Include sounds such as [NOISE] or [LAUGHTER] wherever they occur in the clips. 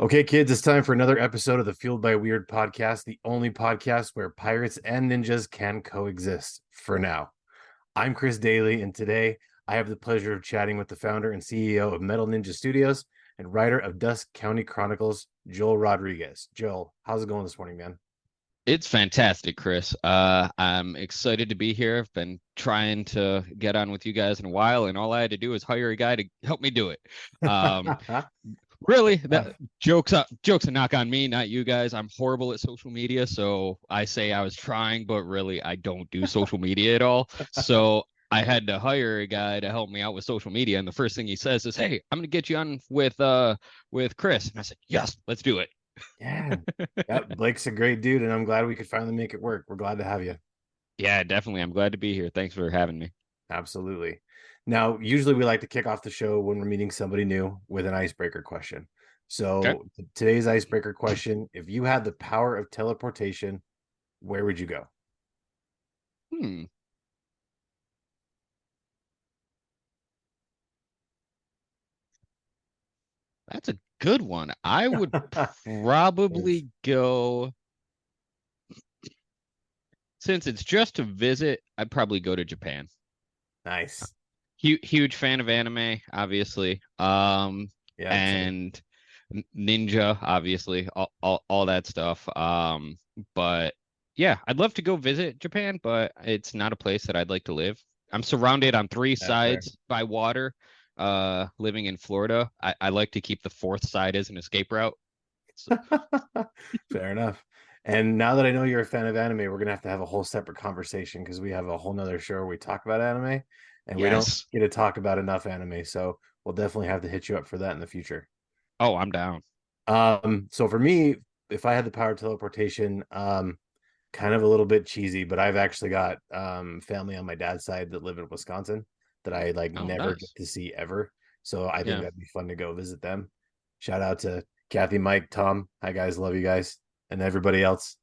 Okay, kids, it's time for another episode of the Fueled by Weird podcast, the only podcast where pirates and ninjas can coexist for now. I'm Chris Daly, and today I have the pleasure of chatting with the founder and CEO of Metal Ninja Studios and writer of Dusk County Chronicles, Joel Rodriguez. Joel, how's it going this morning, man? It's fantastic, Chris. Uh, I'm excited to be here. I've been trying to get on with you guys in a while, and all I had to do was hire a guy to help me do it. [LAUGHS] Um, [LAUGHS] really, that jokes up, jokes a knock on me, not you guys. I'm horrible at social media, so I say I was trying, but really, I don't do social [LAUGHS] media at all. So I had to hire a guy to help me out with social media, and the first thing he says is, "Hey, I'm gonna get you on with uh with Chris," and I said, "Yes, let's do it." Yeah. [LAUGHS] yeah. Blake's a great dude, and I'm glad we could finally make it work. We're glad to have you. Yeah, definitely. I'm glad to be here. Thanks for having me. Absolutely. Now, usually we like to kick off the show when we're meeting somebody new with an icebreaker question. So okay. today's icebreaker question: If you had the power of teleportation, where would you go? Hmm. That's a good one. I [LAUGHS] would probably go since it's just a visit, I'd probably go to Japan. Nice. Huge, huge fan of anime, obviously. Um, yeah, and ninja, obviously, all, all, all that stuff. Um, but yeah, I'd love to go visit Japan, but it's not a place that I'd like to live. I'm surrounded on three That's sides fair. by water uh, living in Florida, I, I like to keep the fourth side as an escape route. So. [LAUGHS] Fair enough. And now that I know you're a fan of anime, we're gonna have to have a whole separate conversation because we have a whole nother show where we talk about anime and yes. we don't get to talk about enough anime. So we'll definitely have to hit you up for that in the future. Oh, I'm down. Um, so for me, if I had the power of teleportation, um, kind of a little bit cheesy, but I've actually got um family on my dad's side that live in Wisconsin that I like oh, never nice. get to see ever. So I think yeah. that'd be fun to go visit them. Shout out to Kathy, Mike, Tom. Hi guys, love you guys, and everybody else.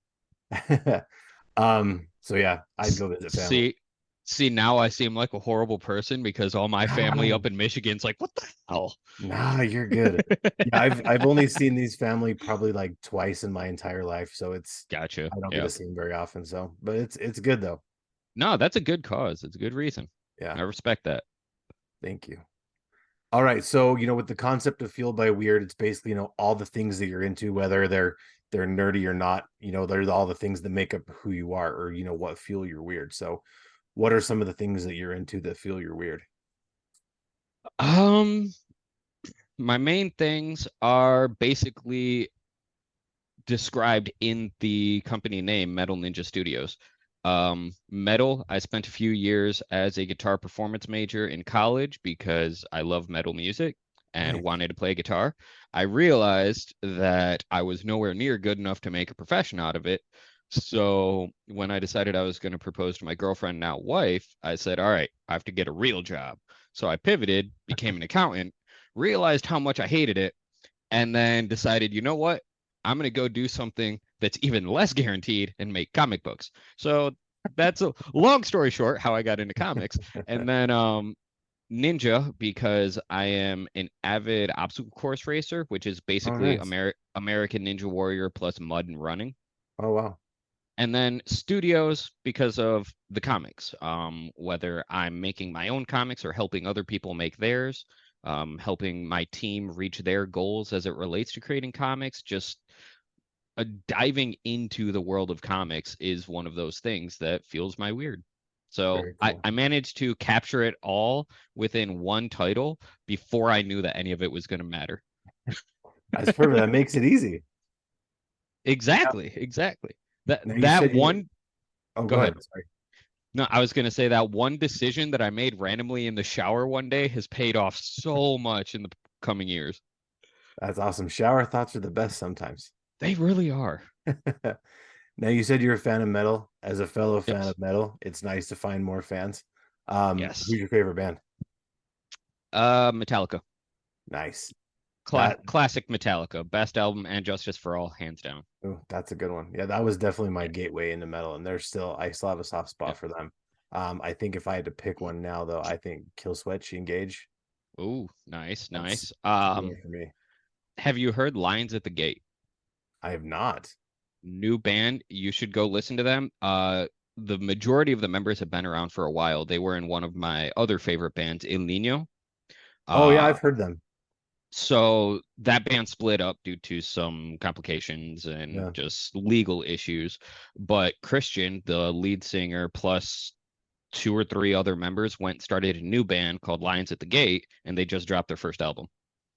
[LAUGHS] um. So yeah, I'd go visit family. See, see now I seem like a horrible person because all my family up in Michigan's like, what the hell? Nah, you're good. [LAUGHS] yeah, I've I've only seen these family probably like twice in my entire life, so it's gotcha. I don't get to see them very often, so but it's it's good though. No, that's a good cause. It's a good reason. Yeah. I respect that. Thank you. All right. So, you know, with the concept of fueled by weird, it's basically, you know, all the things that you're into, whether they're they're nerdy or not, you know, they're all the things that make up who you are or you know what feel you're weird. So what are some of the things that you're into that feel you're weird? Um my main things are basically described in the company name Metal Ninja Studios. Um, metal, I spent a few years as a guitar performance major in college because I love metal music and wanted to play guitar. I realized that I was nowhere near good enough to make a profession out of it. So when I decided I was going to propose to my girlfriend, now wife, I said, all right, I have to get a real job. So I pivoted, became an accountant, realized how much I hated it, and then decided, you know what? I'm going to go do something that's even less guaranteed and make comic books. So that's a long story short how I got into comics. and [LAUGHS] then um Ninja because I am an avid obstacle course racer, which is oh, basically oh, nice. Amer- American Ninja Warrior plus mud and running. Oh wow. And then studios because of the comics. Um, whether I'm making my own comics or helping other people make theirs, um, helping my team reach their goals as it relates to creating comics, just uh, diving into the world of comics is one of those things that feels my weird. So cool. I, I managed to capture it all within one title before I knew that any of it was going to matter. That's perfect. that makes it easy. [LAUGHS] Exactly. Yeah. Exactly. That that one. You... Oh, go, go ahead. ahead. Sorry. No, I was going to say that one decision that I made randomly in the shower one day has paid off so much in the coming years. That's awesome. Shower thoughts are the best sometimes. They really are. [LAUGHS] now you said you're a fan of metal. As a fellow fan yes. of metal, it's nice to find more fans. Um, yes. Who's your favorite band? Uh, Metallica. Nice. Cla- that... Classic Metallica, best album and Justice for All, hands down. Oh, that's a good one. Yeah, that was definitely my gateway into metal, and there's still I still have a soft spot yeah. for them. Um, I think if I had to pick one now, though, I think Killswitch Engage. Oh, nice, nice. Um, for me have you heard Lions at the Gate? I have not. New band, you should go listen to them. Uh, the majority of the members have been around for a while. They were in one of my other favorite bands, Ill Niño. Oh uh, yeah, I've heard them. So that band split up due to some complications and yeah. just legal issues. But Christian, the lead singer, plus two or three other members went started a new band called Lions at the Gate, and they just dropped their first album.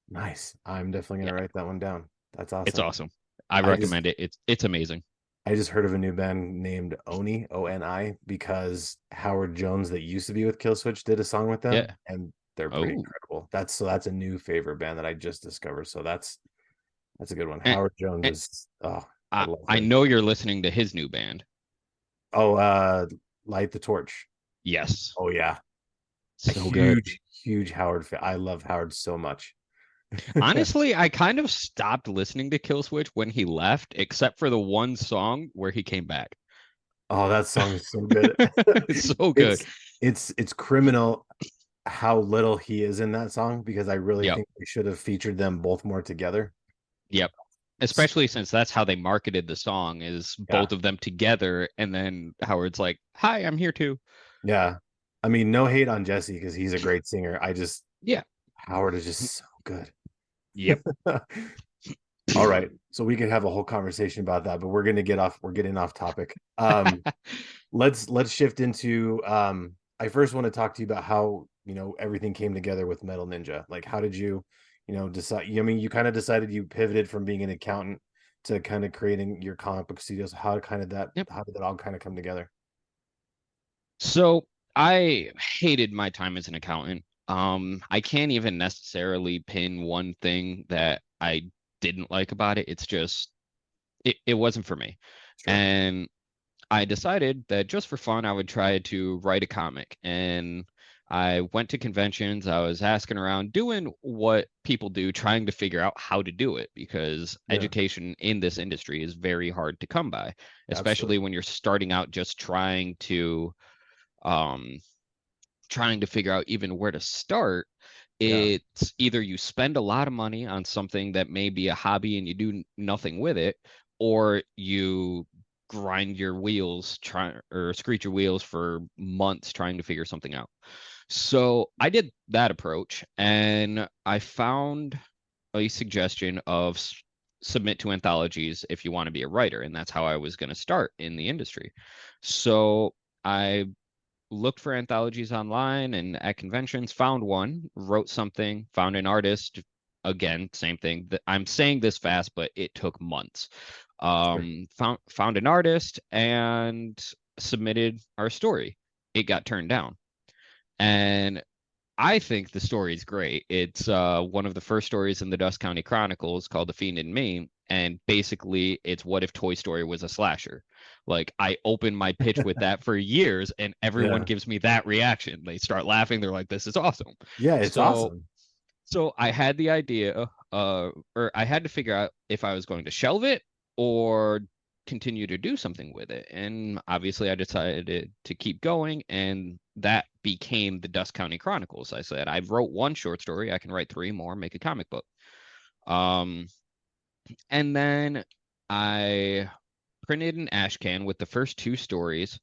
Nice. I'm definitely gonna yeah. write that one down. That's awesome. It's awesome. I, I recommend just, it. It's it's amazing. I just heard of a new band named Oni O N I because Howard Jones that used to be with Killswitch did a song with them, yeah. and they're pretty oh. incredible. That's so that's a new favorite band that I just discovered. So that's that's a good one. And, Howard Jones and, is. Oh, I, I, I know you're listening to his new band. Oh, uh, Light the Torch. Yes. Oh yeah. So huge, good. huge Howard fan. I love Howard so much. [LAUGHS] Honestly, I kind of stopped listening to Killswitch when he left, except for the one song where he came back. Oh, that song is so good. [LAUGHS] it's so [LAUGHS] good. It's, it's, it's criminal how little he is in that song because I really yep. think we should have featured them both more together. Yep. Especially since that's how they marketed the song is yeah. both of them together and then Howard's like, "Hi, I'm here too." Yeah. I mean, no hate on Jesse because he's a great singer. I just Yeah. Howard is just so good. Yep. [LAUGHS] All right. So we could have a whole conversation about that, but we're gonna get off we're getting off topic. Um [LAUGHS] let's let's shift into um I first want to talk to you about how you know everything came together with Metal Ninja. Like how did you, you know, decide I mean you kind of decided you pivoted from being an accountant to kind of creating your comic book studios. How kind of that yep. how did that all kind of come together? So I hated my time as an accountant. Um, I can't even necessarily pin one thing that I didn't like about it. It's just it, it wasn't for me. Sure. And I decided that just for fun, I would try to write a comic. And I went to conventions. I was asking around, doing what people do, trying to figure out how to do it because yeah. education in this industry is very hard to come by, especially Absolutely. when you're starting out just trying to um trying to figure out even where to start it's yeah. either you spend a lot of money on something that may be a hobby and you do nothing with it or you grind your wheels try or screech your wheels for months trying to figure something out so i did that approach and i found a suggestion of s- submit to anthologies if you want to be a writer and that's how i was going to start in the industry so i looked for anthologies online and at conventions, found one, wrote something, found an artist. Again, same thing. I'm saying this fast, but it took months. Um, sure. found found an artist and submitted our story. It got turned down, and I think the story is great. It's uh, one of the first stories in the Dusk County Chronicles called "The Fiend in Me," and basically, it's what if Toy Story was a slasher. Like I open my [LAUGHS] pitch with that for years, and everyone yeah. gives me that reaction. They start laughing. They're like, "This is awesome." Yeah, it's so, awesome. So I had the idea, uh, or I had to figure out if I was going to shelve it or continue to do something with it. And obviously, I decided to keep going, and that became the Dusk County Chronicles. I said, I wrote one short story, I can write three more, make a comic book. Um, and then I printed an ash can with the first two stories,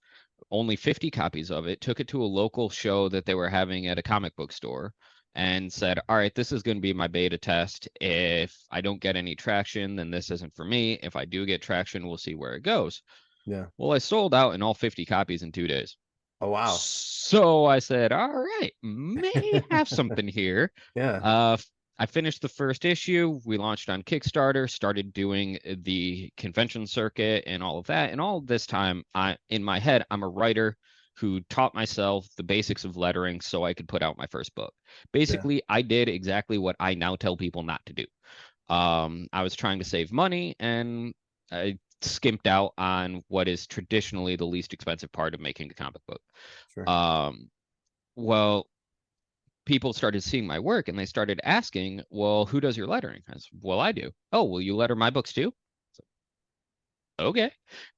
only 50 copies of it, took it to a local show that they were having at a comic book store and said, All right, this is going to be my beta test. If I don't get any traction, then this isn't for me. If I do get traction, we'll see where it goes. Yeah. Well, I sold out in all 50 copies in two days. Oh, wow. So I said, All right, may have something here. [LAUGHS] Yeah. Uh, I finished the first issue. We launched on Kickstarter, started doing the convention circuit and all of that. And all this time, I in my head, I'm a writer who taught myself the basics of lettering so I could put out my first book. Basically, yeah. I did exactly what I now tell people not to do. Um, I was trying to save money and I skimped out on what is traditionally the least expensive part of making a comic book. Sure. Um, well, people started seeing my work and they started asking, well, who does your lettering? I said, well, I do. Oh, will you letter my books too? Okay.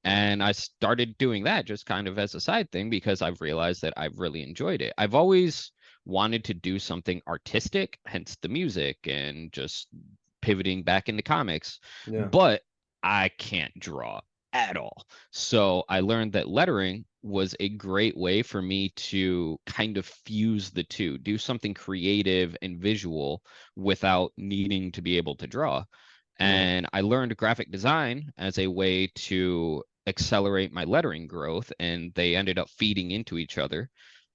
And I started doing that just kind of as a side thing because I've realized that I've really enjoyed it. I've always wanted to do something artistic, hence the music and just pivoting back into comics. Yeah. But I can't draw at all. So I learned that lettering was a great way for me to kind of fuse the two, do something creative and visual without needing to be able to draw. And I learned graphic design as a way to accelerate my lettering growth, and they ended up feeding into each other.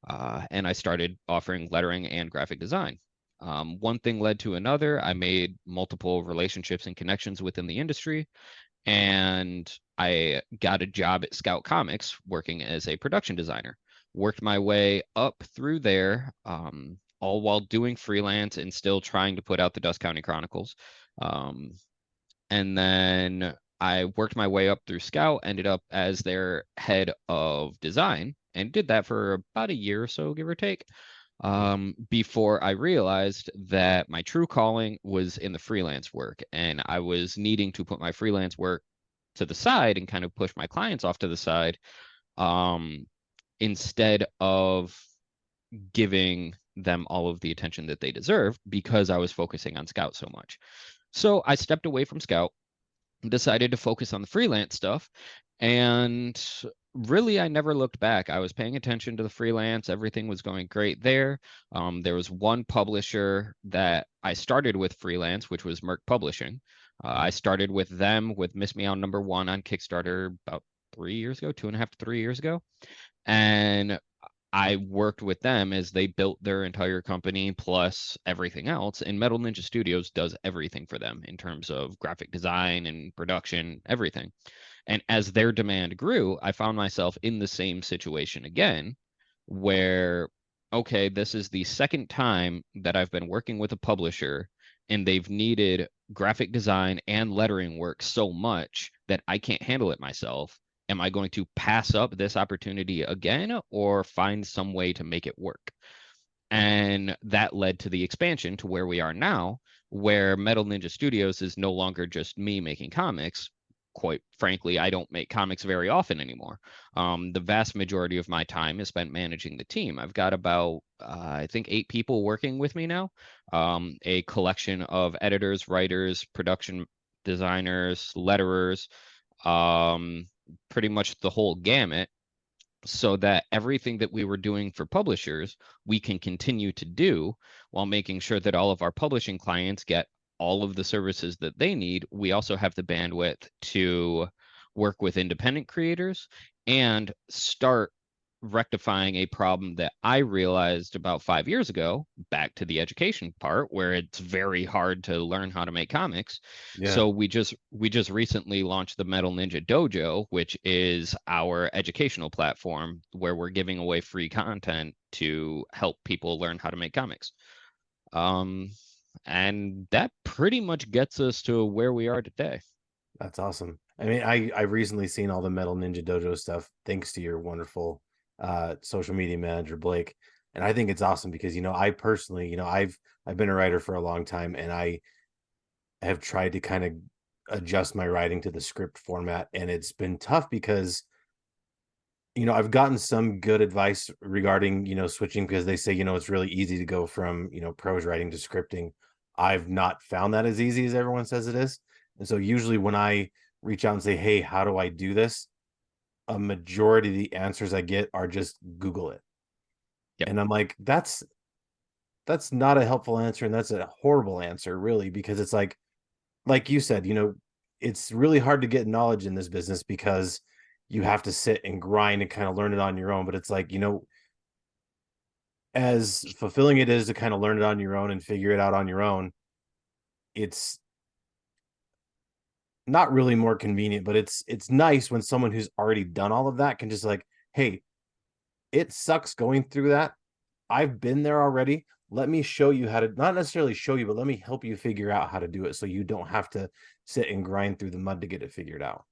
Uh, and I started offering lettering and graphic design. Um, one thing led to another. I made multiple relationships and connections within the industry, and I got a job at Scout Comics working as a production designer. Worked my way up through there, um, all while doing freelance and still trying to put out the Dusk County Chronicles. Um, and then I worked my way up through Scout, ended up as their head of design, and did that for about a year or so, give or take um, before I realized that my true calling was in the freelance work and I was needing to put my freelance work to the side and kind of push my clients off to the side um, instead of giving them all of the attention that they deserve because I was focusing on Scout so much. So I stepped away from Scout, decided to focus on the freelance stuff, and really i never looked back. I was paying attention to the freelance. Everything was going great there. Um, there was one publisher that i started with freelance which was merc publishing. Uh, i started with them with miss meow number one on kickstarter about three years ago two and a half to three years ago. And i worked with them as they built their entire company plus everything else and metal ninja studios does everything for them in terms of graphic design and production everything and as their demand grew, I found myself in the same situation again, where, okay, this is the second time that I've been working with a publisher and they've needed graphic design and lettering work so much that I can't handle it myself. Am I going to pass up this opportunity again or find some way to make it work? And that led to the expansion to where we are now, where Metal Ninja Studios is no longer just me making comics, quite frankly, I don't make comics very often anymore. Um, the vast majority of my time is spent managing the team. I've got about, uh, I think, eight people working with me now, um, a collection of editors, writers, production designers, letterers, um, pretty much the whole gamut. So that everything that we were doing for publishers, we can continue to do while making sure that all of our publishing clients get all of the services that they need, we also have the bandwidth to work with independent creators and start rectifying a problem that I realized about five years ago, back to the education part where it's very hard to learn how to make comics. Yeah. So we just we just recently launched the Metal Ninja Dojo, which is our educational platform where we're giving away free content to help people learn how to make comics. Um and that pretty much gets us to where we are today. That's awesome. I mean, I I recently seen all the Metal Ninja Dojo stuff thanks to your wonderful uh social media manager Blake. And I think it's awesome because you know, I personally, you know, I've I've been a writer for a long time and I have tried to kind of adjust my writing to the script format and it's been tough because you know, I've gotten some good advice regarding, you know, switching because they say, you know, it's really easy to go from, you know, prose writing to scripting. I've not found that as easy as everyone says it is. And so usually when I reach out and say, "Hey, how do I do this?" A majority of the answers I get are just Google it. Yep. And I'm like, that's that's not a helpful answer and that's a horrible answer really because it's like like you said, you know, it's really hard to get knowledge in this business because you have to sit and grind and kind of learn it on your own, but it's like, you know, as fulfilling it is to kind of learn it on your own and figure it out on your own, it's not really more convenient, but it's it's nice when someone who's already done all of that can just like, hey, it sucks going through that. I've been there already. Let me show you how to not necessarily show you, but let me help you figure out how to do it so you don't have to sit and grind through the mud to get it figured out.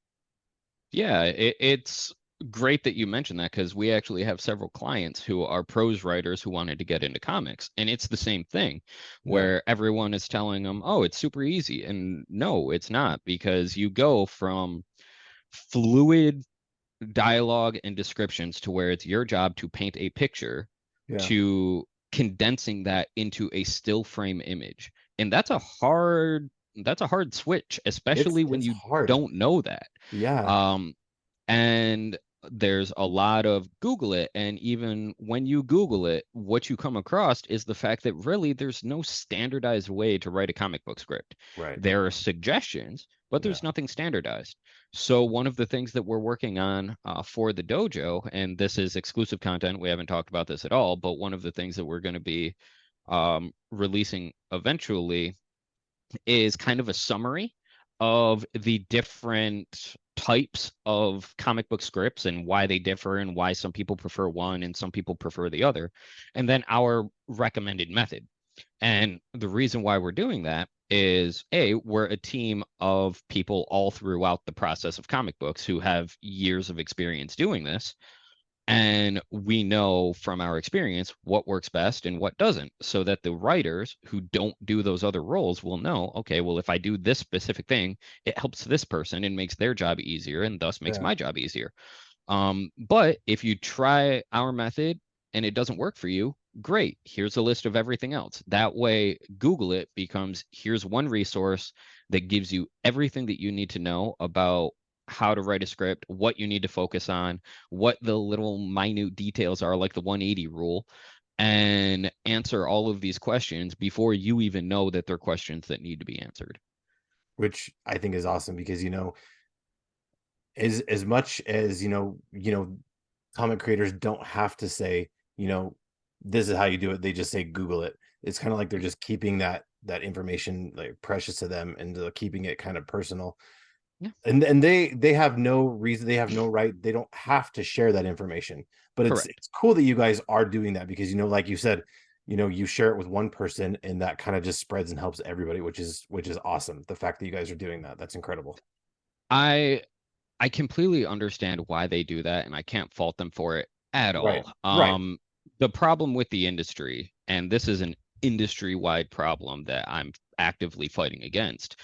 Yeah, it, it's great that you mentioned that because we actually have several clients who are prose writers who wanted to get into comics and it's the same thing where yeah. everyone is telling them oh it's super easy and no it's not because you go from fluid dialogue and descriptions to where it's your job to paint a picture yeah. to condensing that into a still frame image and that's a hard that's a hard switch, especially It's when it's you hard. don't know that. Yeah. Um, and there's a lot of Google it, and even when you Google it, what you come across is the fact that really there's no standardized way to write a comic book script. Right. There are suggestions, but there's Yeah. nothing standardized. So one of the things that we're working on uh, for the dojo, and this is exclusive content, we haven't talked about this at all, but one of the things that we're going to be um, releasing eventually is kind of a summary of the different types of comic book scripts and why they differ and why some people prefer one and some people prefer the other, and then our recommended method. And the reason why we're doing that is A, we're a team of people all throughout the process of comic books who have years of experience doing this. And we know from our experience what works best and what doesn't, so that the writers who don't do those other roles will know, okay, well, if I do this specific thing, it helps this person and makes their job easier and thus makes Yeah. my job easier. Um, but if you try our method and it doesn't work for you, great. Here's a list of everything else. That way, Google it becomes here's one resource that gives you everything that you need to know about how to write a script, what you need to focus on, what the little minute details are, like the 180 rule, and answer all of these questions before you even know that they're questions that need to be answered. which I think is awesome because you know, as as much as you know, you know, comic creators don't have to say, you know, this is how you do it. They just say Google it. It's kind of like they're just keeping that that information like precious to them and uh, keeping it kind of personal. Yeah. And and they they have no reason, they have no right, they don't have to share that information. But it's Correct. it's cool that you guys are doing that because you know, like you said, you know, you share it with one person and that kind of just spreads and helps everybody, which is which is awesome. The fact that you guys are doing that, that's incredible. I I completely understand why they do that, and I can't fault them for it at Right, all. right. Um, the problem with the industry, and this is an industry-wide problem that I'm actively fighting against,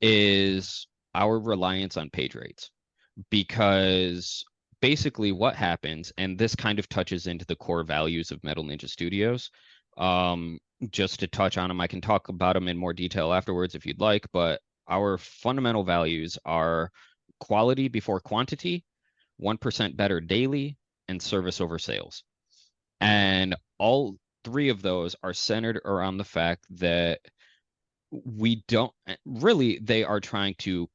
is our reliance on page rates. Because basically what happens, and this kind of touches into the core values of Metal Ninja Studios. Um, just to touch on them, I can talk about them in more detail afterwards if you'd like, but our fundamental values are quality before quantity, 1% better daily, and service over sales. And all three of those are centered around the fact that we don't really, they are trying to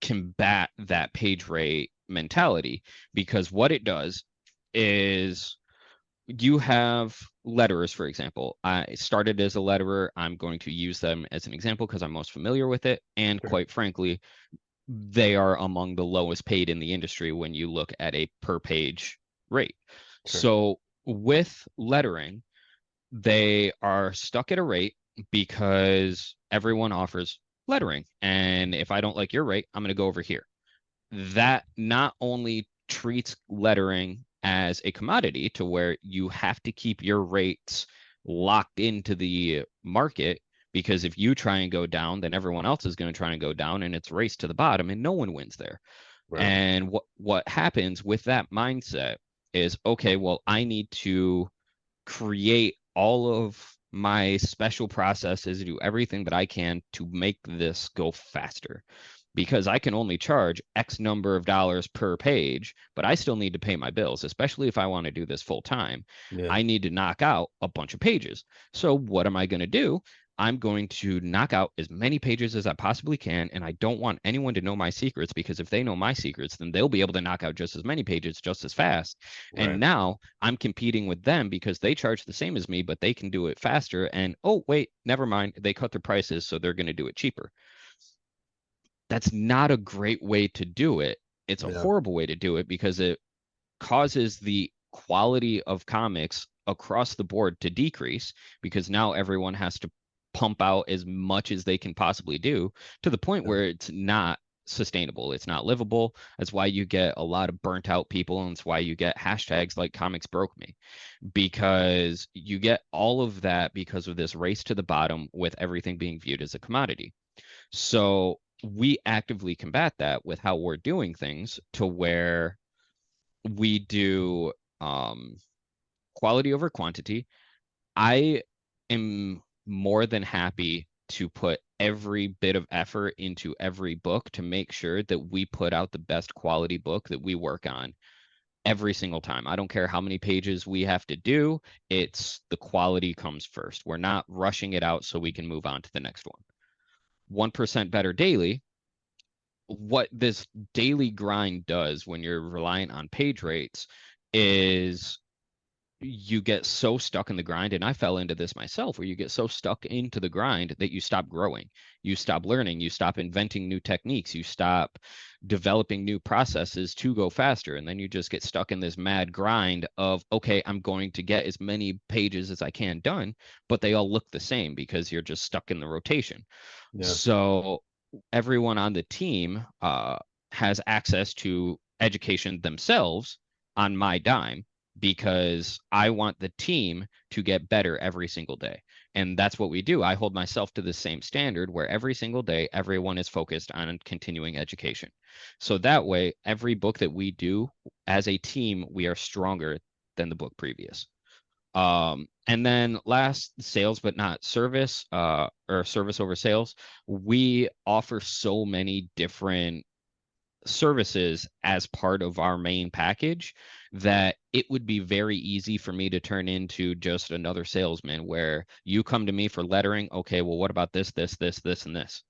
combat that page rate mentality because what it does is you have letterers, for example. I started as a letterer. I'm going to use them as an example because I'm most familiar with it. And Sure. quite frankly, they are among the lowest paid in the industry when you look at a per page rate. Sure. So with lettering, they are stuck at a rate because everyone offers lettering. And if I don't like your rate, I'm going to go over here. That not only treats lettering as a commodity to where you have to keep your rates locked into the market because if you try and go down, then everyone else is going to try and go down and it's race to the bottom and no one wins there. Right. And what what happens with that mindset is okay, well, I need to create all of my special process is to do everything that I can to make this go faster. Because I can only charge X number of dollars per page, but I still need to pay my bills, especially if I want to do this full time. yeah. I need to knock out a bunch of pages. So what am I going to do? I'm going to knock out as many pages as I possibly can, and I don't want anyone to know my secrets because if they know my secrets, then they'll be able to knock out just as many pages just as fast. Right. And now I'm competing with them because they charge the same as me, but they can do it faster. And oh, wait, never mind. They cut their prices, so they're going to do it cheaper. That's not a great way to do it. It's a Yeah. horrible way to do it because it causes the quality of comics across the board to decrease because now everyone has to pump out as much as they can possibly do to the point where it's not sustainable. It's not livable. That's why you get a lot of burnt out people, and it's why you get hashtags like comics broke me. Because you get all of that because of this race to the bottom with everything being viewed as a commodity. So we actively combat that with how we're doing things to where we do um quality over quantity. I am more than happy to put every bit of effort into every book to make sure that we put out the best quality book that we work on every single time. I don't care how many pages we have to do, it's the quality comes first. We're not rushing it out so we can move on to the next one. 1% better daily. What this daily grind does when you're reliant on page rates is you get so stuck in the grind and i fell into this myself where you get so stuck into the grind that you stop growing you stop learning you stop inventing new techniques you stop developing new processes to go faster and then you just get stuck in this mad grind of okay i'm going to get as many pages as i can done but they all look the same because you're just stuck in the rotation yeah. so everyone on the team uh, has access to education themselves on my dime because I want the team to get better every single day. And that's what we do. I hold myself to the same standard where every single day, everyone is focused on continuing education. So that way, every book that we do as a team, we are stronger than the book previous. Um, and then last, sales but not service, uh, or service over sales. We offer so many different services as part of our main package that it would be very easy for me to turn into just another salesman where you come to me for lettering okay well what about this this this this and this?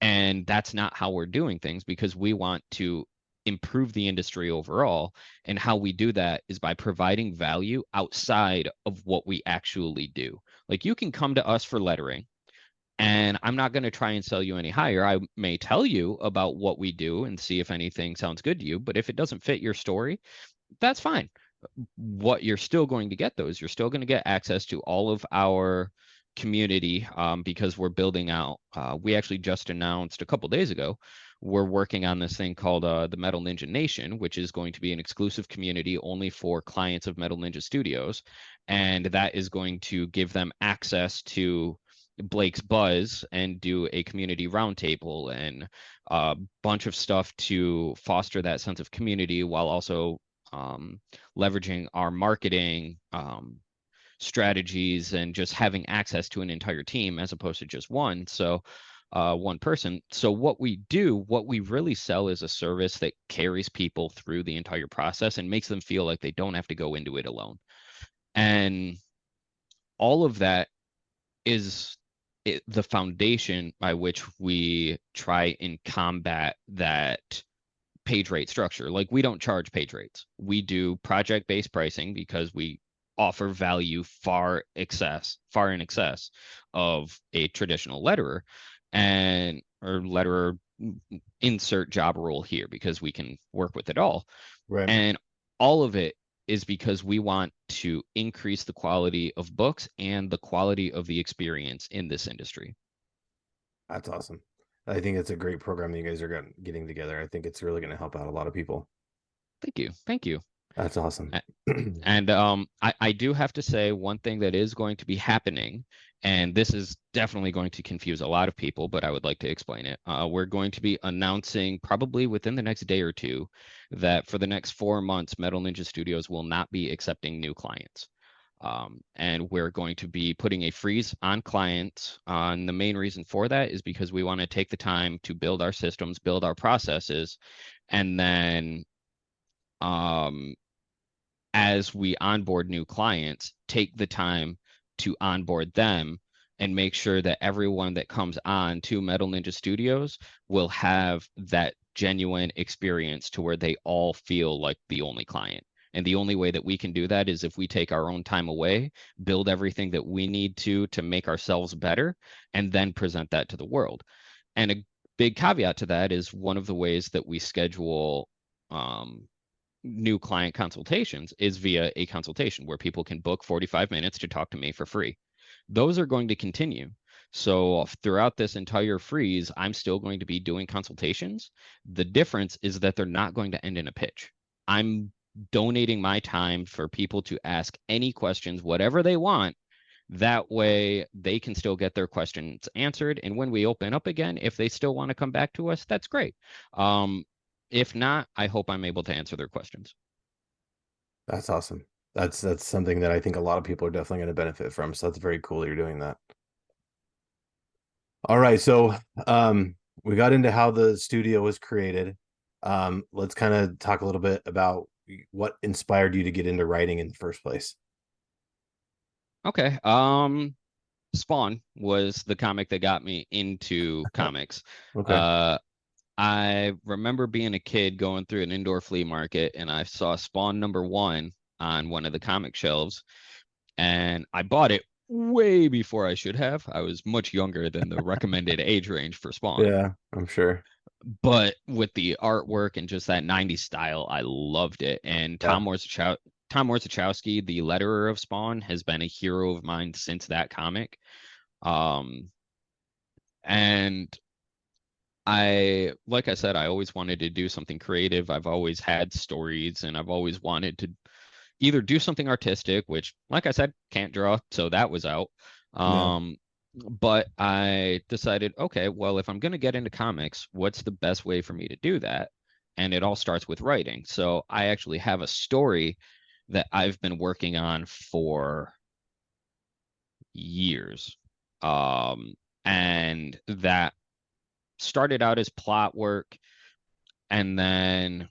And that's not how we're doing things because we want to improve the industry overall. And how we do that is by providing value outside of what we actually do. Like you can come to us for lettering and I'm not going to try and sell you any higher. I may tell you about what we do and see if anything sounds good to you. But if it doesn't fit your story, that's fine. What you're still going to get, though, is you're still going to get access to all of our community um, because we're building out. Uh, we actually just announced a couple days ago we're working on this thing called uh, the Metal Ninja Nation, which is going to be an exclusive community only for clients of Metal Ninja Studios, and that is going to give them access to Blake's Buzz and do a community roundtable and a bunch of stuff to foster that sense of community while also um, leveraging our marketing um, strategies and just having access to an entire team as opposed to just one. So, uh, one person. So, what we do, what we really sell is a service that carries people through the entire process and makes them feel like they don't have to go into it alone. And all of that is it, the foundation by which we try and combat that page rate structure. Like we don't charge page rates. We do project based pricing because we offer value far excess, far in excess of a traditional letterer and or letterer insert job role here because we can work with it all. Right. And all of it is because we want to increase the quality of books and the quality of the experience in this industry. That's awesome. I think it's a great program that you guys are getting together. I think it's really going to help out a lot of people. Thank you. Thank you. That's awesome. and um, I, I do have to say one thing that is going to be happening and this is definitely going to confuse a lot of people, but I would like to explain it. Uh, we're going to be announcing probably within the next day or two that for the next four months, Metal Ninja Studios will not be accepting new clients. Um, and we're going to be putting a freeze on clients. Uh, the main reason for that is because we want to take the time to build our systems, build our processes, and then um, as we onboard new clients, take the time to onboard them and make sure that everyone that comes on to Metal Ninja Studios will have that genuine experience to where they all feel like the only client. And the only way that we can do that is if we take our own time away, build everything that we need to to make ourselves better, and then present that to the world. And a big caveat to that is one of the ways that we schedule um, new client consultations is via a consultation where people can book 45 minutes to talk to me for free. Those are going to continue. So throughout this entire freeze, I'm still going to be doing consultations. The difference is that they're not going to end in a pitch. I'm donating my time for people to ask any questions, whatever they want. That way they can still get their questions answered. And when we open up again, if they still want to come back to us, that's great. Um, if not, I hope I'm able to answer their questions. That's awesome. That's that's something that I think a lot of people are definitely going to benefit from. So that's very cool that you're doing that. All right, so um, we got into how the studio was created. Um, let's kind of talk a little bit about what inspired you to get into writing in the first place. Okay. Um, Spawn was the comic that got me into [LAUGHS] comics. Okay. Uh, I remember being a kid going through an indoor flea market and I saw Spawn number one on one of the comic shelves and I bought it way before I should have. I was much younger than the recommended [LAUGHS] age range for Spawn. Yeah, I'm sure. But with the artwork and just that 90s style, I loved it. And Tom yeah. Tom Orzechowski, the letterer of Spawn, has been a hero of mine since that comic. Um, and I, like I said, I always wanted to do something creative. I've always had stories and I've always wanted to either do something artistic, which, like I said, can't draw. So that was out. Um, yeah. But I decided, okay, well, if I'm going to get into comics, what's the best way for me to do that? And it all starts with writing. So I actually have a story that I've been working on for years. Um, and that started out as plot work and then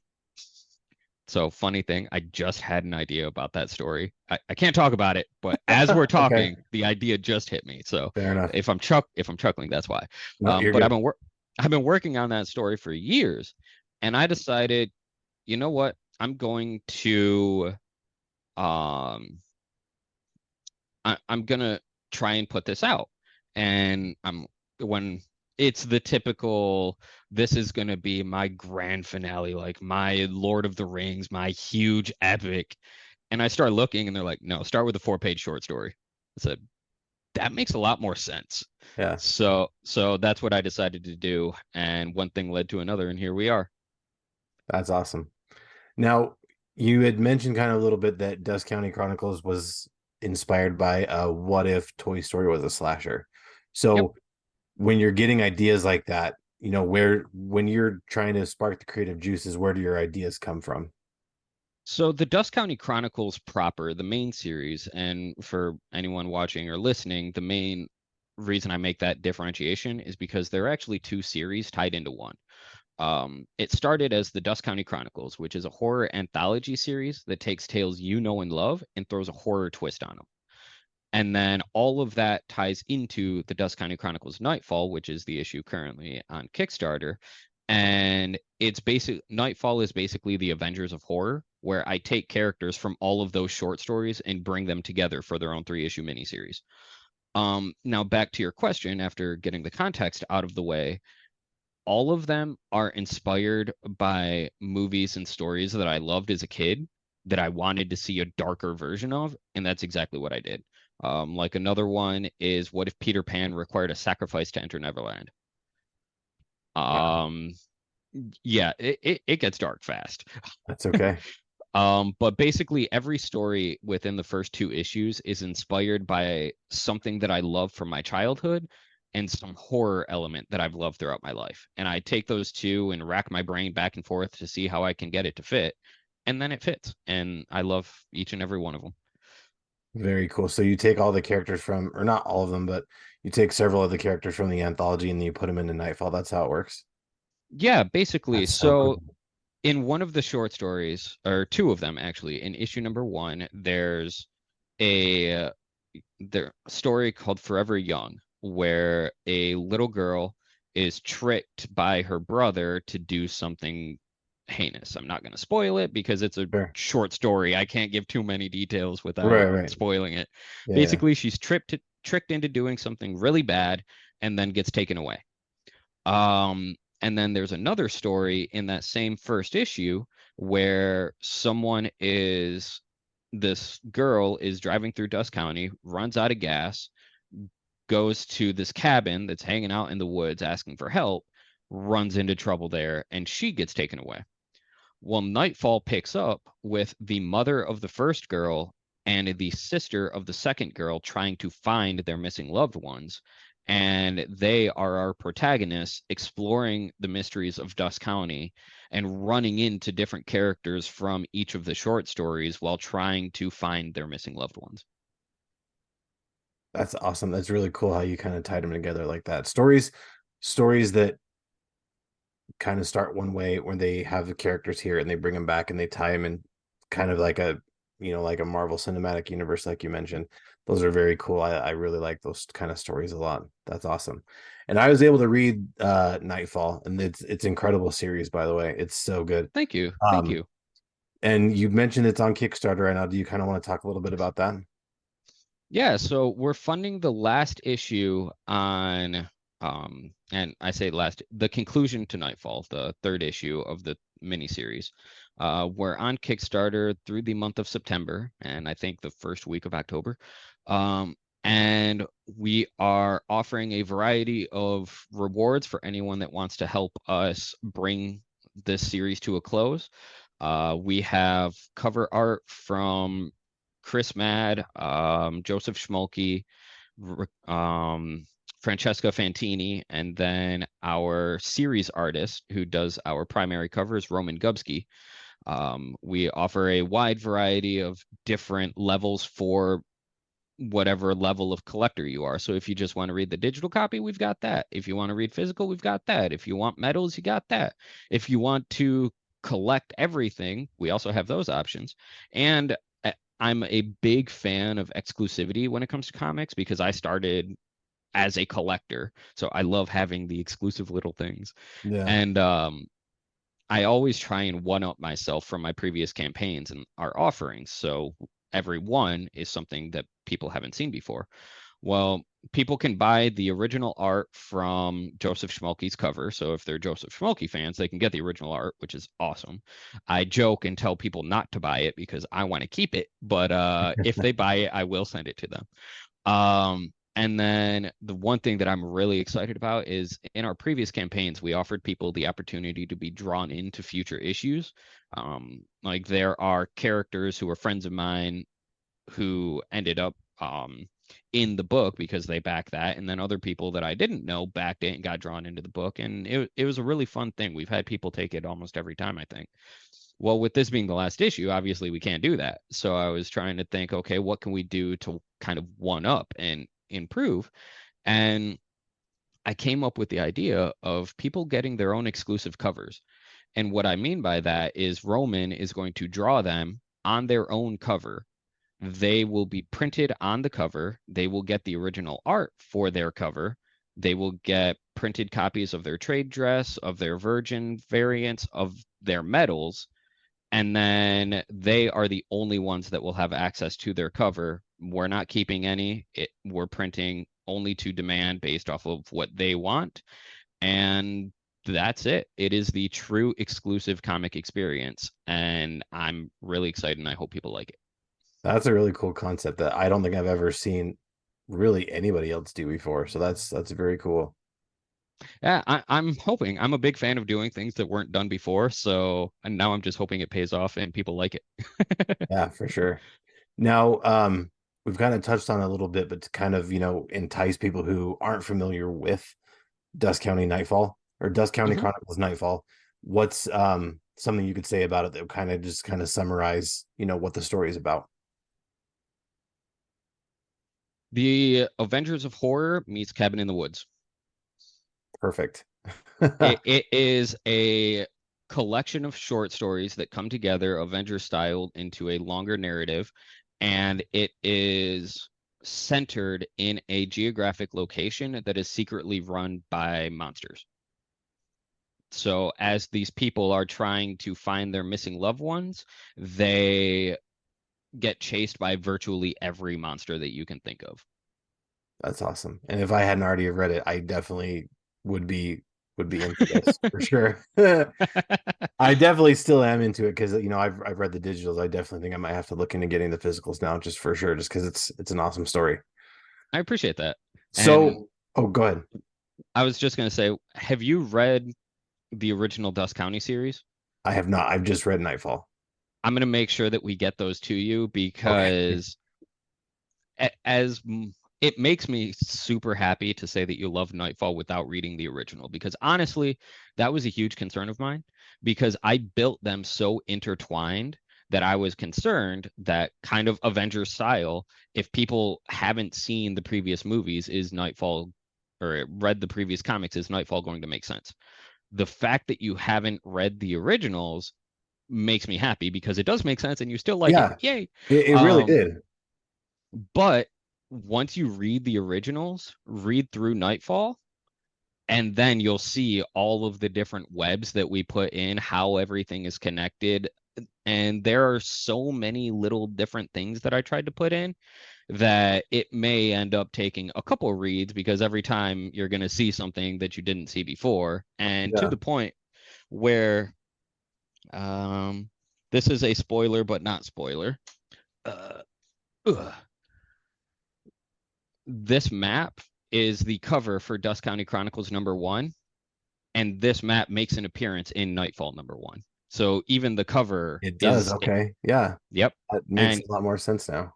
so funny thing i just had an idea about that story. I, I can't talk about it but [LAUGHS] as we're talking okay. the idea just hit me. So if i'm chuck if i'm chuckling that's why. No, um, but good. i've been wor- i've been working on that story for years and i decided you know what? I'm going to um I, i'm gonna try and put this out. And i'm when it's the typical this is going to be my grand finale like my lord of the rings my huge epic. And i start looking and they're like no start with a four page short story. I said that makes a lot more sense. Yeah. So so that's what i decided to do and one thing led to another and here we are. That's awesome. Now you had mentioned kind of a little bit that dusk county chronicles was inspired by uh what if toy story was a slasher. So yep when you're getting ideas like that you know where when you're trying to spark the creative juices where do your ideas come from so the dusk county chronicles proper the main series and for anyone watching or listening the main reason i make that differentiation is because there are actually two series tied into one um, it started as the Dusk County Chronicles, which is a horror anthology series that takes tales you know and love and throws a horror twist on them. And then all of that ties into the Dusk County Chronicles Nightfall, which is the issue currently on Kickstarter. And it's basic Nightfall is basically the Avengers of Horror, where I take characters from all of those short stories and bring them together for their own three issue miniseries. Um, now back to your question after getting the context out of the way, all of them are inspired by movies and stories that I loved as a kid that I wanted to see a darker version of, and that's exactly what I did. Um, like another one is what if Peter Pan required a sacrifice to enter Neverland? Um, yeah, it, it, it gets dark fast. [LAUGHS] That's okay. um, but basically, every story within the first two issues is inspired by something that I love from my childhood and some horror element that I've loved throughout my life. And I take those two and rack my brain back and forth to see how I can get it to fit. And then it fits. And I love each and every one of them. Very cool. So you take all the characters from, or not all of them, but you take several of the characters from the anthology and you put them into Nightfall. That's how it works. Yeah, basically. so, so cool. in one of the short stories, or two of them actually, in issue number one, there's a uh, their story called Forever Young, where a little girl is tricked by her brother to do something heinous. I'm not going to spoil it because it's a sure. short story. I can't give too many details without right, right. spoiling it. Yeah. Basically, she's tripped tricked into doing something really bad and then gets taken away. Um, and then there's another story in that same first issue where someone is this girl is driving through Dusk County, runs out of gas, goes to this cabin that's hanging out in the woods asking for help, runs into trouble there, and she gets taken away. Well, Nightfall picks up with the mother of the first girl and the sister of the second girl trying to find their missing loved ones. And they are our protagonists exploring the mysteries of Dusk County and running into different characters from each of the short stories while trying to find their missing loved ones. That's awesome. That's really cool how you kind of tied them together like that. Stories, stories that kind of start one way when they have the characters here and they bring them back and they tie them in kind of like a you know like a Marvel Cinematic Universe, like you mentioned. Those are very cool. I, I really like those kind of stories a lot. That's awesome. And I was able to read uh Nightfall, and it's it's incredible series, by the way. It's so good. Thank you. Thank um, you. And you mentioned it's on Kickstarter right now. Do you kind of want to talk a little bit about that? Yeah, so we're funding the last issue on um and I say last the conclusion to Nightfall, the third issue of the miniseries. Uh we're on Kickstarter through the month of September and I think the first week of October. Um and we are offering a variety of rewards for anyone that wants to help us bring this series to a close. Uh, we have cover art from Chris Mad, um, Joseph Schmalke, um, Francesca Fantini, and then our series artist who does our primary covers, Roman Gubsky. Um, we offer a wide variety of different levels for whatever level of collector you are. So if you just want to read the digital copy, we've got that. If you want to read physical, we've got that. If you want medals, you got that. If you want to collect everything, we also have those options. And I'm a big fan of exclusivity when it comes to comics because I started as a collector. So I love having the exclusive little things. Yeah. And um I always try and one up myself from my previous campaigns and our offerings. So every one is something that people haven't seen before. Well, people can buy the original art from Joseph Schmalke's cover. So if they're Joseph Schmalke fans, they can get the original art, which is awesome. I joke and tell people not to buy it because I want to keep it, but uh, if they buy it, I will send it to them. Um, and then the one thing that I'm really excited about is in our previous campaigns, we offered people the opportunity to be drawn into future issues. Um, like there are characters who are friends of mine who ended up um, in the book because they backed that and then other people that I didn't know backed it and got drawn into the book and it it was a really fun thing. We've had people take it almost every time I think. Well, with this being the last issue, obviously we can't do that. So I was trying to think, okay, what can we do to kind of one up and improve? And I came up with the idea of people getting their own exclusive covers. And what I mean by that is Roman is going to draw them on their own cover they will be printed on the cover. They will get the original art for their cover. They will get printed copies of their trade dress, of their virgin variants, of their medals. And then they are the only ones that will have access to their cover. We're not keeping any. It, we're printing only to demand based off of what they want. And that's it. It is the true exclusive comic experience. And I'm really excited and I hope people like it. That's a really cool concept that I don't think I've ever seen really anybody else do before. So that's that's very cool. Yeah, I, am hoping. I'm a big fan of doing things that weren't done before. So and now I'm just hoping it pays off and people like it. [LAUGHS] yeah, for sure. Now, um, we've kind of touched on a little bit, but to kind of, you know, entice people who aren't familiar with Dusk County Nightfall or Dusk County mm-hmm. Chronicles Nightfall, what's um something you could say about it that would kind of just kind of summarize, you know, what the story is about? The Avengers of Horror meets Cabin in the Woods. Perfect. it, [LAUGHS] it is a collection of short stories that come together, Avenger style, into a longer narrative, and it is centered in a geographic location that is secretly run by monsters. So, as these people are trying to find their missing loved ones, they get chased by virtually every monster that you can think of. That's awesome. And if I hadn't already read it, I definitely would be would be into this for sure. [LAUGHS] I definitely still am into it because you know I've I've read the digitals. I definitely think I might have to look into getting the physicals now, just for sure, just because it's it's an awesome story. I appreciate that. So, and oh, go ahead. I was just gonna say, have you read the original Dusk County series? I have not. I've just read Nightfall. I'm going to make sure that we get those to you because okay. as it makes me super happy to say that you love Nightfall without reading the original because honestly, that was a huge concern of mine because I built them so intertwined that I was concerned that kind of Avengers style, if people haven't seen the previous movies, is Nightfall or read the previous comics, is Nightfall going to make sense? The fact that you haven't read the originals makes me happy because it does make sense and you still like yeah, it. Yay. It, it really um, did. But once you read the originals, read through Nightfall, and then you'll see all of the different webs that we put in, how everything is connected. And there are so many little different things that I tried to put in that it may end up taking a couple reads because every time you're going to see something that you didn't see before. And yeah. to the point where um, this is a spoiler, but not spoiler. Uh, this map is the cover for Dusk County Chronicles number one, and this map makes an appearance in Nightfall number one. So even the cover, it does. Is, okay, yeah, yep, that makes and, a lot more sense now.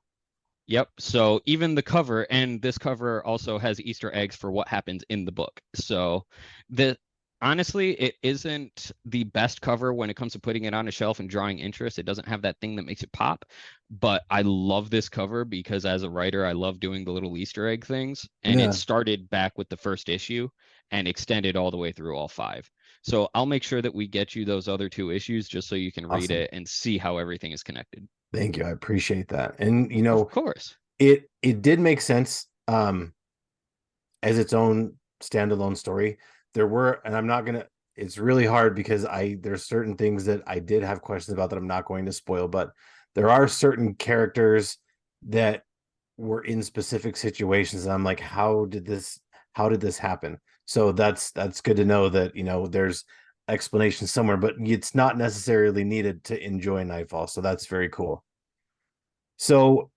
Yep. So even the cover and this cover also has Easter eggs for what happens in the book. So the honestly, it isn't the best cover when it comes to putting it on a shelf and drawing interest. It doesn't have that thing that makes it pop. But I love this cover because as a writer, I love doing the little Easter egg things. And yeah. it started back with the first issue and extended all the way through all five. So I'll make sure that we get you those other two issues just so you can awesome. read it and see how everything is connected. Thank you. I appreciate that. And you know, of course, it it did make sense um as its own standalone story there were and i'm not gonna it's really hard because i there's certain things that i did have questions about that i'm not going to spoil but there are certain characters that were in specific situations and i'm like how did this how did this happen? So that's that's good to know that you know there's explanation somewhere but it's not necessarily needed to enjoy nightfall so that's very cool. So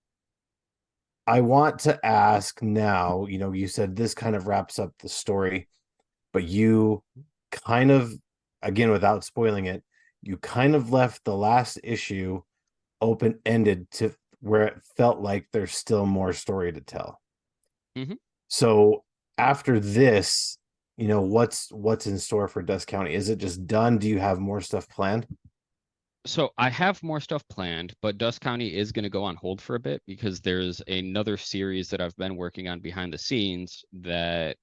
i want to ask now you know you said this kind of wraps up the story but you kind of again without spoiling it you kind of left the last issue open ended to where it felt like there's still more story to tell. Mm-hmm. so after this you know what's what's in store for dusk county? Is it just done? Do you have more stuff planned? So I have more stuff planned, but Dusk County is going to go on hold for a bit because there's another series that I've been working on behind the scenes that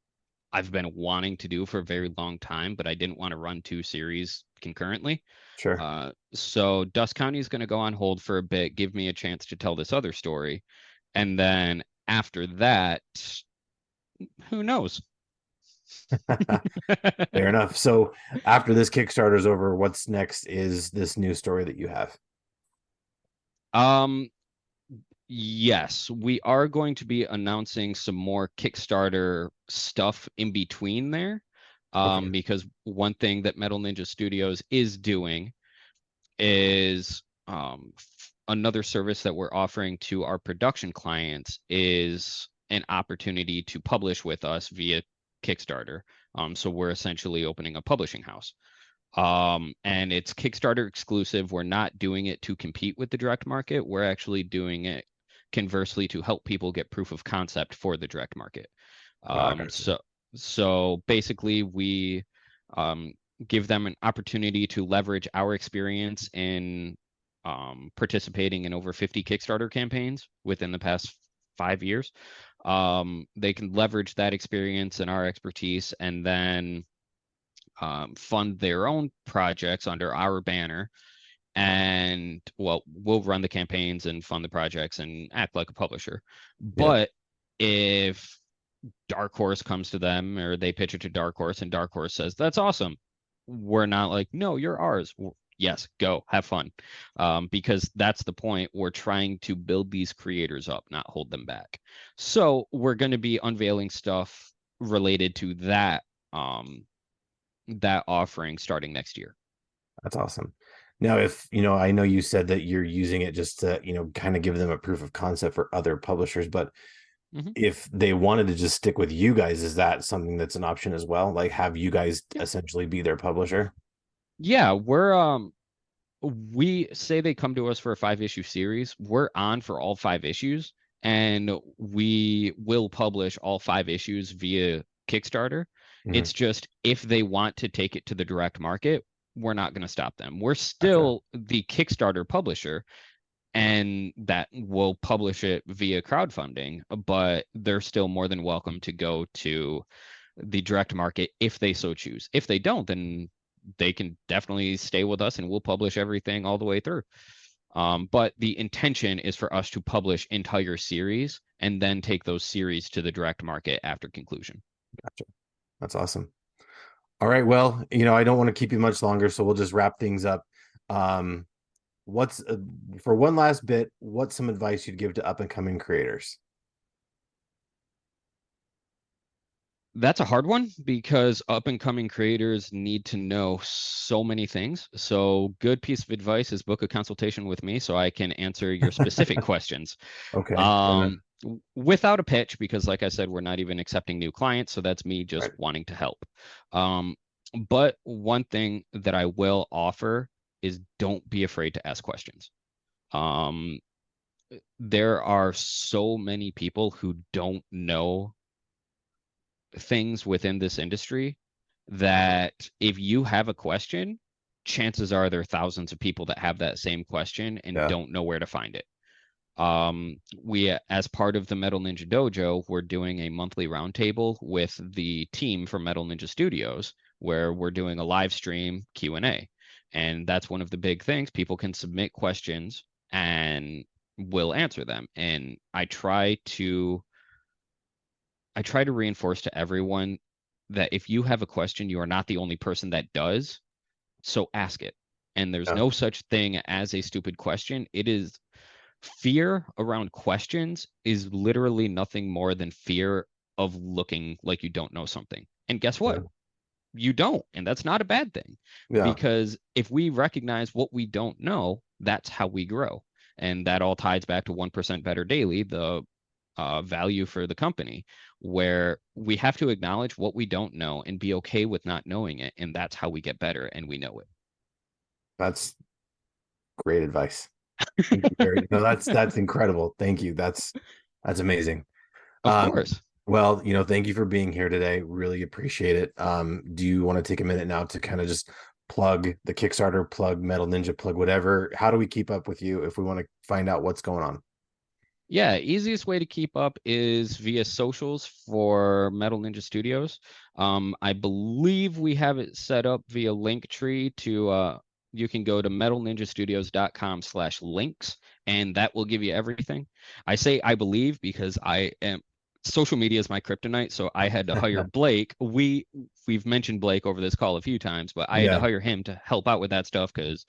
I've been wanting to do for a very long time, but I didn't want to run two series concurrently. Sure. Uh, so Dusk County is going to go on hold for a bit, give me a chance to tell this other story, and then after that, who knows? [LAUGHS] Fair enough. So after this Kickstarter is over, what's next is this new story that you have. Um, Yes, we are going to be announcing some more Kickstarter stuff in between there. Um, okay. because one thing that Metal Ninja Studios is doing is um, another service that we're offering to our production clients is an opportunity to publish with us via Kickstarter. Um, so we're essentially opening a publishing house. Um, and it's Kickstarter exclusive. We're not doing it to compete with the direct market. We're actually doing it conversely to help people get proof of concept for the direct market. Oh, um, so so basically we um, give them an opportunity to leverage our experience in um, participating in over 50 Kickstarter campaigns within the past five years. Um, they can leverage that experience and our expertise and then um, fund their own projects under our banner and well we'll run the campaigns and fund the projects and act like a publisher. But yeah. if dark horse comes to them or they pitch it to dark horse and dark horse says that's awesome we're not like no you're ours. Yes go have fun. Um, because that's the point. We're trying to build these creators up not hold them back. So we're going to be unveiling stuff related to that um that offering starting next year. That's awesome now, if you know, I know you said that you're using it just to, you know, kind of give them a proof of concept for other publishers, but mm-hmm. if they wanted to just stick with you guys, is that something that's an option as well? Like have you guys yeah. essentially be their publisher? Yeah, we're um we say they come to us for a five issue series. We're on for all five issues and we will publish all five issues via Kickstarter. Mm-hmm. It's just if they want to take it to the direct market, we're not going to stop them. We're still gotcha. the Kickstarter publisher and that will publish it via crowdfunding, but they're still more than welcome to go to the direct market if they so choose. If they don't, then they can definitely stay with us and we'll publish everything all the way through. Um, but the intention is for us to publish entire series and then take those series to the direct market after conclusion. Gotcha. That's awesome. All right. Well, you know, I don't want to keep you much longer, so we'll just wrap things up. Um, what's uh, for one last bit? What's some advice you'd give to up and coming creators? That's a hard one because up and coming creators need to know so many things. So, good piece of advice is book a consultation with me so I can answer your specific [LAUGHS] questions. Okay. Um, without a pitch, because like I said, we're not even accepting new clients. So, that's me just right. wanting to help. Um, but one thing that I will offer is don't be afraid to ask questions. Um, there are so many people who don't know things within this industry that if you have a question, chances are there are thousands of people that have that same question and yeah. don't know where to find it. Um, we, as part of the Metal Ninja Dojo, we're doing a monthly roundtable with the team from Metal Ninja Studios, where we're doing a live stream Q and A, and that's one of the big things. People can submit questions and we'll answer them. And I try to I try to reinforce to everyone that if you have a question, you are not the only person that does. So ask it. And there's yeah. no such thing as a stupid question. It is fear around questions is literally nothing more than fear of looking like you don't know something. And guess what? Yeah. You don't. And that's not a bad thing. Yeah. Because if we recognize what we don't know, that's how we grow. And that all ties back to 1% better daily, the uh, value for the company where we have to acknowledge what we don't know and be okay with not knowing it and that's how we get better and we know it that's great advice no that's that's incredible. Thank you. That's that's amazing. Of um, course. well you know thank you for being here today. Really appreciate it. Um do you want to take a minute now to kind of just plug the kickstarter plug metal ninja plug whatever? How do we keep up with you if we want to find out what's going on? Yeah, easiest way to keep up is via socials for Metal Ninja Studios. Um, I believe we have it set up via Linktree to uh, you can go to metalninjastudios.com slash links and that will give you everything. I say I believe because I am social media is my kryptonite, so I had to hire [LAUGHS] Blake. We we've mentioned Blake over this call a few times, but I yeah. had to hire him to help out with that stuff because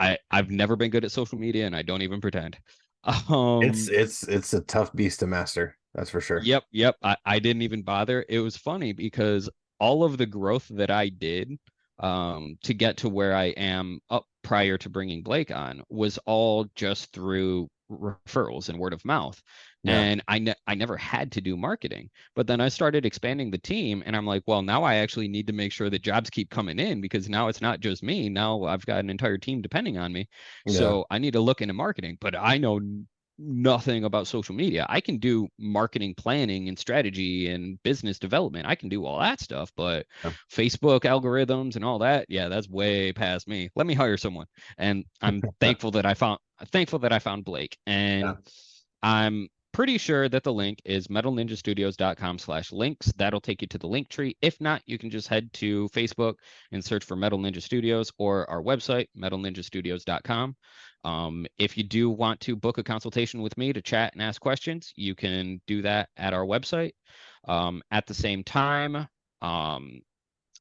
I I've never been good at social media and I don't even pretend. Um, it's it's it's a tough beast to master. That's for sure. Yep, yep. I, I didn't even bother. It was funny because all of the growth that I did um, to get to where I am up prior to bringing Blake on was all just through referrals and word of mouth. Yeah. And I ne- I never had to do marketing, but then I started expanding the team, and I'm like, well, now I actually need to make sure that jobs keep coming in because now it's not just me. Now I've got an entire team depending on me, yeah. so I need to look into marketing. But I know nothing about social media. I can do marketing planning and strategy and business development. I can do all that stuff, but yeah. Facebook algorithms and all that, yeah, that's way past me. Let me hire someone. And I'm [LAUGHS] thankful that I found thankful that I found Blake. And yeah. I'm pretty sure that the link is metalninjastudios.com slash links. That'll take you to the link tree. If not, you can just head to Facebook and search for Metal Ninja Studios or our website, metalninjastudios.com. Um, if you do want to book a consultation with me to chat and ask questions, you can do that at our website. Um, at the same time, um,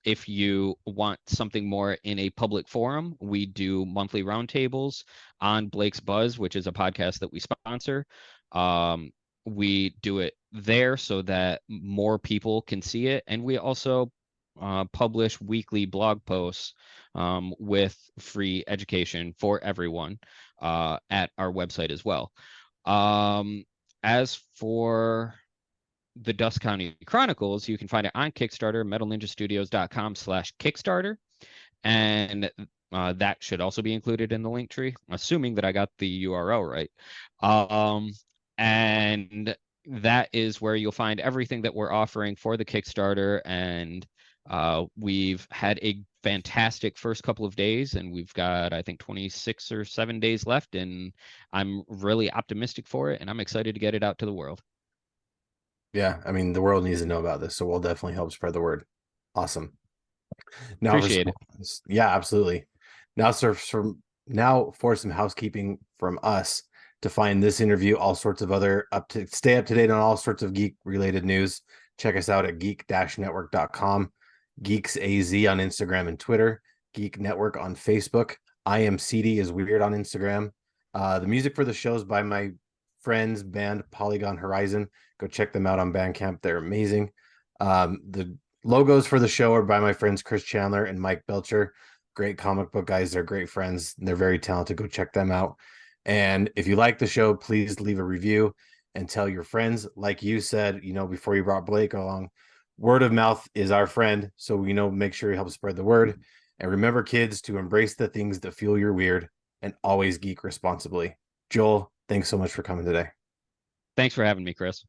if you want something more in a public forum, we do monthly roundtables on Blake's Buzz, which is a podcast that we sponsor. Um, we do it there so that more people can see it, and we also uh, publish weekly blog posts um, with free education for everyone uh, at our website as well. Um, as for the Dusk County Chronicles, you can find it on Kickstarter, metalninjastudios.com slash Kickstarter. And uh, that should also be included in the link tree, assuming that I got the URL right. Um, and that is where you'll find everything that we're offering for the Kickstarter and Uh, we've had a fantastic first couple of days, and we've got, I think, 26 or seven days left. And I'm really optimistic for it, and I'm excited to get it out to the world. Yeah, I mean, the world needs to know about this, so we'll definitely help spread the word. Awesome. Now, Appreciate some, it. Yeah, absolutely. Now, sir, from now for some housekeeping from us to find this interview, all sorts of other up to stay up to date on all sorts of geek related news. Check us out at geek-network.com, Geeks AZ on Instagram and Twitter, Geek Network on Facebook. I am CD is weird on Instagram. Uh, the music for the show is by my friends band Polygon Horizon. Go check them out on Bandcamp. They're amazing. Um, the logos for the show are by my friends Chris Chandler and Mike Belcher. Great comic book guys. They're great friends. They're very talented. Go check them out. And if you like the show, please leave a review and tell your friends. Like you said, you know, before you brought Blake along, word of mouth is our friend. So, we know, make sure you help spread the word. And remember, kids, to embrace the things that feel you're weird and always geek responsibly. Joel, thanks so much for coming today. Thanks for having me, Chris.